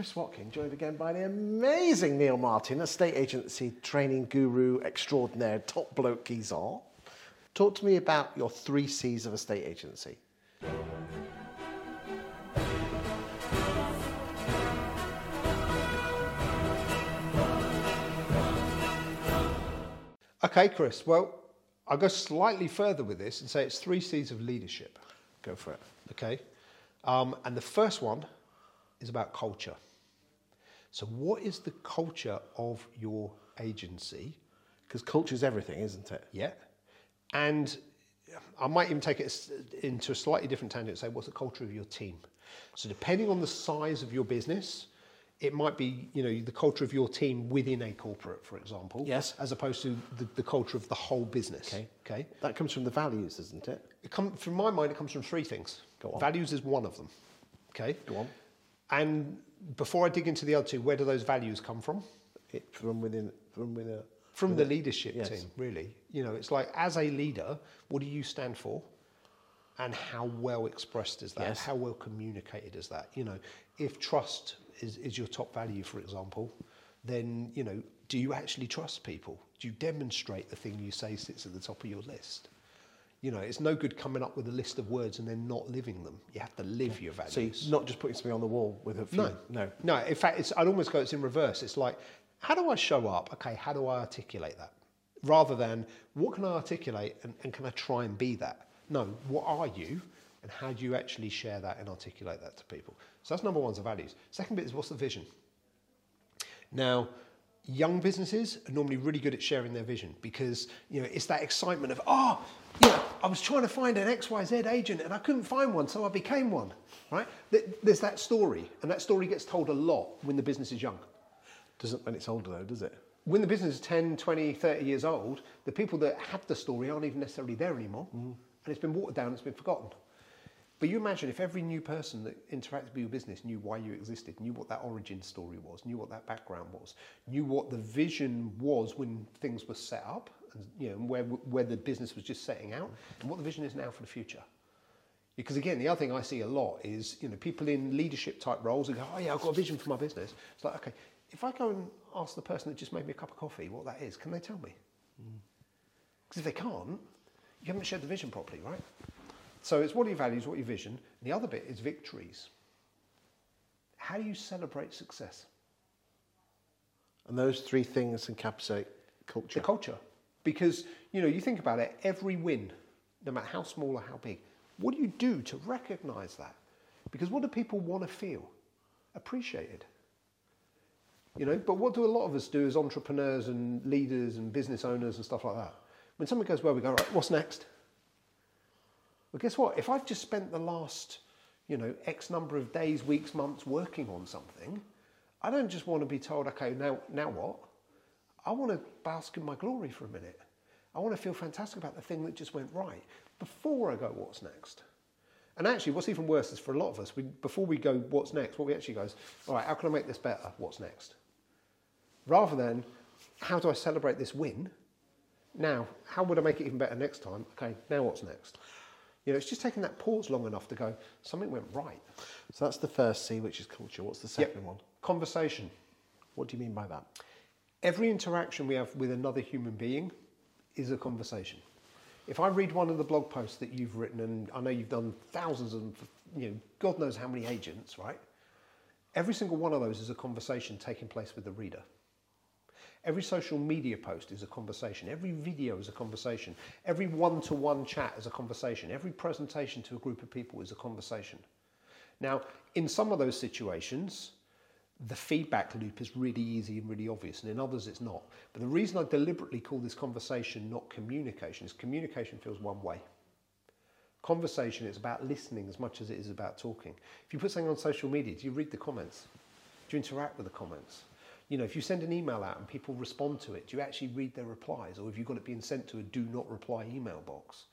Chris Watkin, joined again by the amazing Neil Martin, a estate agency training guru extraordinaire, top bloke he's are. Talk to me about your three C's of estate agency. Okay, Chris. Well, I'll go slightly further with this and say it's three C's of leadership. Go for it. Okay. Um, and the first one is about culture. So, what is the culture of your agency? Because culture is everything, isn't it? Yeah. And I might even take it into a slightly different tangent and say, what's the culture of your team? So, depending on the size of your business, it might be, you know, the culture of your team within a corporate, for example. Yes. As opposed to the, the culture of the whole business. Okay. Okay. That comes from the values, isn't it? It come, from my mind, it comes from three things. Go on. Values is one of them. Okay. Go on. And before I dig into the other two, where do those values come from? It from within from within. From the leadership Yes. team, really. You know, it's like as a leader, what do you stand for? And how well expressed is that? Yes. How well communicated is that? You know, if trust is, is your top value, for example, then, you know, do you actually trust people? Do you demonstrate the thing you say sits at the top of your list? You know, it's no good coming up with a list of words and then not living them. You have to live your values. So not just putting something on the wall with a few. No, no. no. In fact, it's, I'd almost go it's in reverse. It's like, how do I show up? Okay, how do I articulate that? Rather than what can I articulate and, and can I try and be that? No, what are you, and how do you actually share that and articulate that to people? So that's number one, is the values. Second bit is what's the vision. Now, young businesses are normally really good at sharing their vision because you know it's that excitement of oh yeah I was trying to find an XYZ agent and I couldn't find one so I became one right? There's that story and that story gets told a lot when the business is young. Doesn't when it's older though, does it? when the business is 10 20 30 years old the people that have the story aren't even necessarily there anymore. Mm. And it's been watered down it's been forgotten but you imagine if every new person that interacted with your business knew why you existed, knew what that origin story was, knew what that background was, knew what the vision was when things were set up, and you know where where the business was just setting out, and what the vision is now for the future. Because again, the other thing I see a lot is you know people in leadership type roles who go, oh yeah, I've got a vision for my business. It's like okay, if I go and ask the person that just made me a cup of coffee what that is, can they tell me? Mm. Because if they can't, you haven't shared the vision properly, right? So it's what are your values, what are your vision. And the other bit is victories. How do you celebrate success? And those three things encapsulate culture. The culture. Because, you know, you think about it, every win, no matter how small or how big, what do you do to recognize that? Because what do people want to feel? Appreciated. You know, but what do a lot of us do as entrepreneurs and leaders and business owners and stuff like that? When something goes well, we go, right, what's next? Well, guess what? If I've just spent the last, you know, X number of days, weeks, months working on something, I don't just want to be told, okay, now, now what? I want to bask in my glory for a minute. I want to feel fantastic about the thing that just went right before I go, what's next? And actually, what's even worse is for a lot of us, we, before we go, what's next, what we actually go is, all right, how can I make this better? What's next? Rather than, how do I celebrate this win? Now, how would I make it even better next time? Okay, now what's next? You know, it's just taking that pause long enough to go, something went right. So that's the first C, which is culture. What's the second one? Conversation. What do you mean by that? Every interaction we have with another human being is a conversation. If I read one of the blog posts that you've written, and I know you've done thousands of them, for, you know, God knows how many agents, right? Every single one of those is a conversation taking place with the reader. Every social media post is a conversation. Every video is a conversation. Every one to one chat is a conversation. Every presentation to a group of people is a conversation. Now, in some of those situations, the feedback loop is really easy and really obvious, and in others it's not. But the reason I deliberately call this conversation not communication is communication feels one way. Conversation is about listening as much as it is about talking. If you put something on social media, do you read the comments? Do you interact with the comments? You know, if you send an email out and people respond to it, do you actually read their replies? Or have you got it being sent to a do not reply email box?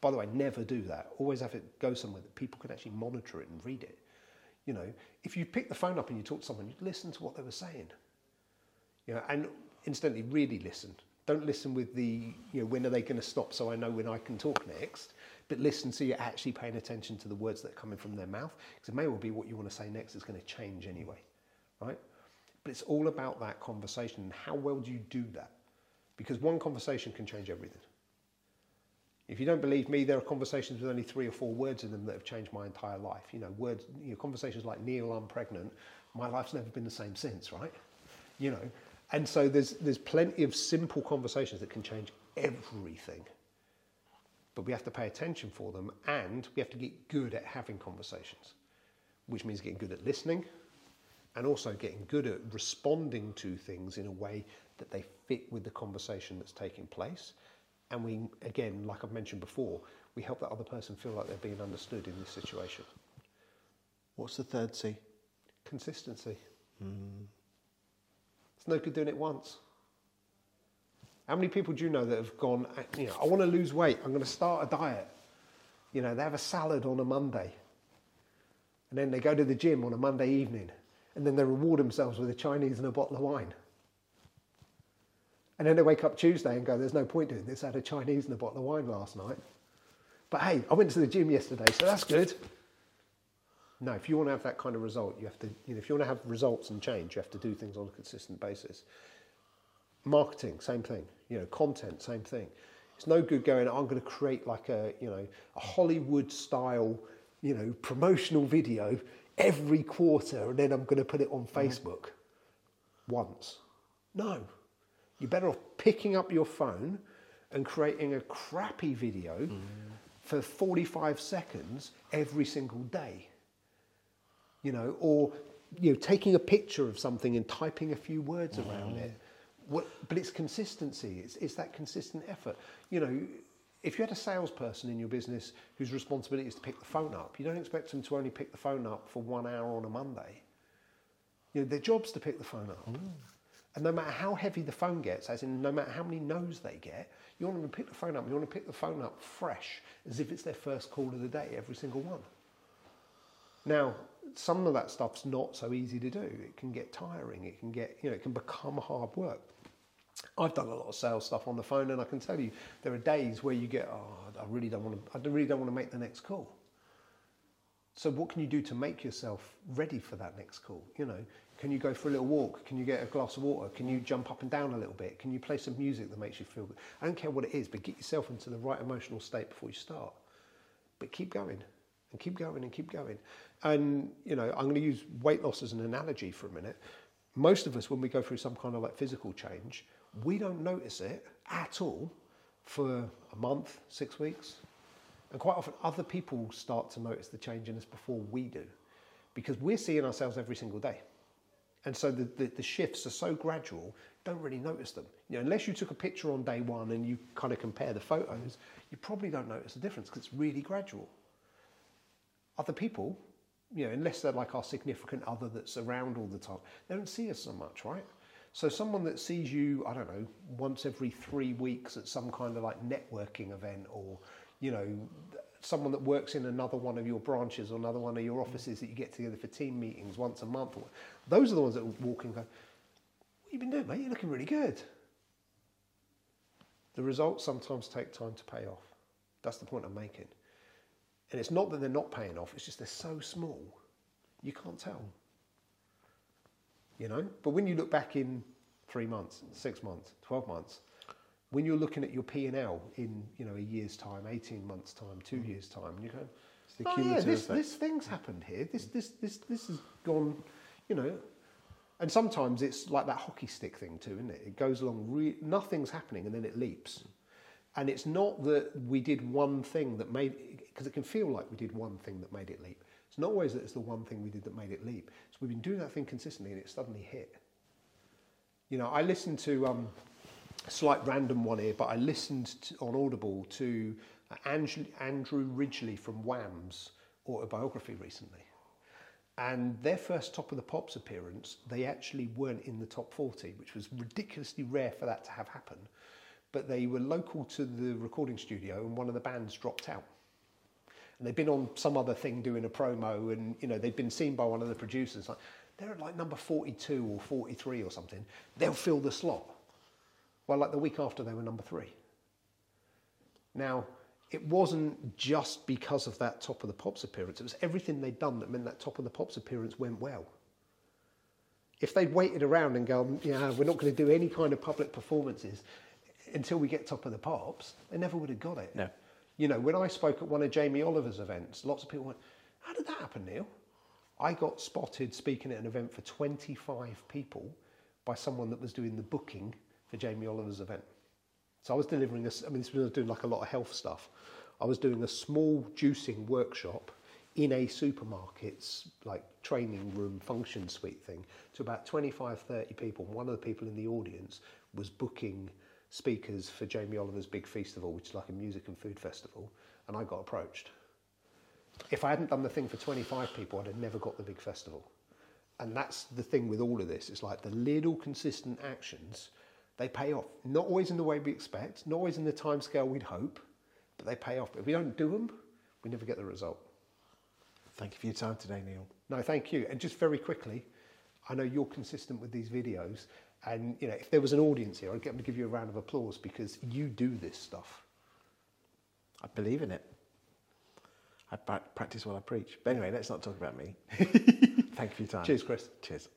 By the way, never do that. Always have it go somewhere that people can actually monitor it and read it. You know, if you pick the phone up and you talk to someone, you listen to what they were saying. You know, and incidentally, really listen. Don't listen with the, you know, when are they going to stop so I know when I can talk next. But listen so you're actually paying attention to the words that are coming from their mouth. Because it may well be what you want to say next is going to change anyway. right? But it's all about that conversation and how well do you do that? Because one conversation can change everything. If you don't believe me, there are conversations with only three or four words in them that have changed my entire life. You know, words, you know, conversations like Neil, I'm pregnant. My life's never been the same since, right? You know, and so there's there's plenty of simple conversations that can change everything. But we have to pay attention for them, and we have to get good at having conversations, which means getting good at listening, and also getting good at responding to things in a way that they fit with the conversation that's taking place and we, again, like I've mentioned before, we help that other person feel like they're being understood in this situation. What's the third C? Consistency. Mm. It's no good doing it once. How many people do you know that have gone, you know, I want to lose weight, I'm going to start a diet. You know, they have a salad on a Monday, and then they go to the gym on a Monday evening, and then they reward themselves with a Chinese and a bottle of wine. And then they wake up Tuesday and go, there's no point doing this. I had a Chinese and a bottle of wine last night. But hey, I went to the gym yesterday, so that's good. No, if you want to have that kind of result, you have to, you know, if you want to have results and change, you have to do things on a consistent basis. Marketing, same thing. You know, content, same thing. It's no good going, I'm going to create like a, you know, a Hollywood style, you know, promotional video every quarter and then I'm going to put it on mm-hmm. Facebook once. No, you're better off picking up your phone and creating a crappy video mm. for 45 seconds every single day. You know, or you know, taking a picture of something and typing a few words mm. around it. What, but it's consistency. It's, it's that consistent effort. You know, if you had a salesperson in your business whose responsibility is to pick the phone up, you don't expect them to only pick the phone up for one hour on a Monday. You know, their job's to pick the phone up. Mm. And no matter how heavy the phone gets, as in no matter how many no's they get, you want them to pick the phone up. You want to pick the phone up fresh, as if it's their first call of the day, every single one. Now, some of that stuff's not so easy to do. It can get tiring. It can get, you know, it can become hard work. I've done a lot of sales stuff on the phone, and I can tell you there are days where you get, oh, I really don't want to, I really don't want to make the next call. So what can you do to make yourself ready for that next call? You know, can you go for a little walk? Can you get a glass of water? Can you jump up and down a little bit? Can you play some music that makes you feel good? I don't care what it is, but get yourself into the right emotional state before you start. But keep going and keep going and keep going. And, you know, I'm going to use weight loss as an analogy for a minute. Most of us, when we go through some kind of like physical change, we don't notice it at all for a month, six weeks. And quite often, other people start to notice the change in us before we do because we're seeing ourselves every single day. And so the, the, the, shifts are so gradual, don't really notice them. You know, unless you took a picture on day one and you kind of compare the photos, you probably don't notice the difference because it's really gradual. Other people, you know, unless they're like our significant other that's around all the time, they don't see us so much, right? So someone that sees you, I don't know, once every three weeks at some kind of like networking event or, you know, someone that works in another one of your branches or another one of your offices that you get together for team meetings once a month. Those are the ones that walk in and go, What have you been doing, mate? You're looking really good. The results sometimes take time to pay off. That's the point I'm making. And it's not that they're not paying off, it's just they're so small, you can't tell. You know? But when you look back in three months, six months, 12 months, when you're looking at your P&L in you know a year's time, 18 months time, two years time, you go, oh yeah, this, this thing's happened here. This, this, this, this has gone, you know. And sometimes it's like that hockey stick thing too, isn't it? It goes along, re- nothing's happening, and then it leaps. And it's not that we did one thing that made, because it can feel like we did one thing that made it leap. It's not always that it's the one thing we did that made it leap. So we've been doing that thing consistently, and it suddenly hit. You know, I listened to um, a slight random one here, but I listened to, on Audible to uh, Andrew Ridgeley from Wham's autobiography recently. And their first Top of the Pops appearance, they actually weren't in the top 40, which was ridiculously rare for that to have happened. But they were local to the recording studio, and one of the bands dropped out. They've been on some other thing doing a promo, and you know they've been seen by one of the producers. Like they're at like number 42 or 43 or something. They'll fill the slot. Well, like the week after, they were number three. Now, it wasn't just because of that Top of the Pops appearance, it was everything they'd done that meant that Top of the Pops appearance went well. If they'd waited around and gone, yeah, we're not going to do any kind of public performances until we get top of the pops, they never would have got it. No. You know, when I spoke at one of Jamie Oliver's events, lots of people went, How did that happen, Neil? I got spotted speaking at an event for 25 people by someone that was doing the booking for Jamie Oliver's event. So I was delivering this, I mean, this was doing like a lot of health stuff. I was doing a small juicing workshop in a supermarket's like training room function suite thing to about 25, 30 people. One of the people in the audience was booking speakers for Jamie Oliver's big festival, which is like a music and food festival, and I got approached. If I hadn't done the thing for 25 people, I'd have never got the big festival. And that's the thing with all of this. It's like the little consistent actions, they pay off. Not always in the way we expect, not always in the time scale we'd hope, but they pay off. But if we don't do them, we never get the result. Thank you for your time today, Neil. No, thank you. And just very quickly, I know you're consistent with these videos, and you know if there was an audience here, I'd get them to give you a round of applause because you do this stuff. I believe in it. I pra- practice what I preach. But anyway, let's not talk about me. Thank you for your time. Cheers, Chris. Cheers.